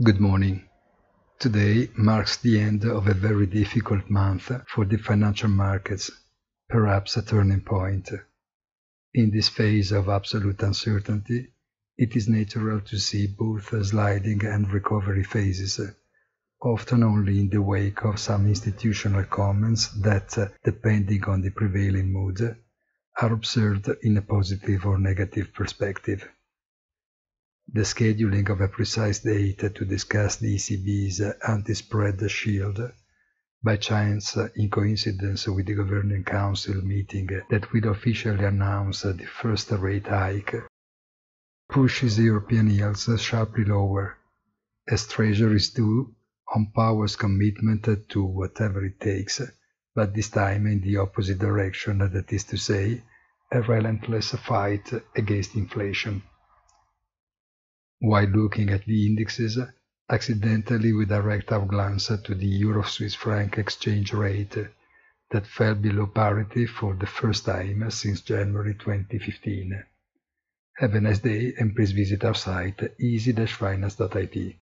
Good morning. Today marks the end of a very difficult month for the financial markets, perhaps a turning point. In this phase of absolute uncertainty, it is natural to see both sliding and recovery phases, often only in the wake of some institutional comments that, depending on the prevailing mood, are observed in a positive or negative perspective. The scheduling of a precise date to discuss the ECB's anti-spread shield, by chance in coincidence with the Governing Council meeting that will officially announce the first rate hike, pushes European yields sharply lower, as treasuries do on Powell's commitment to whatever it takes, but this time in the opposite direction, that is to say, a relentless fight against inflation. While looking at the indexes, accidentally we direct our glance to the euro-Swiss franc exchange rate that fell below parity for the first time since January 2015. Have a nice day and please visit our site easy-finance.it.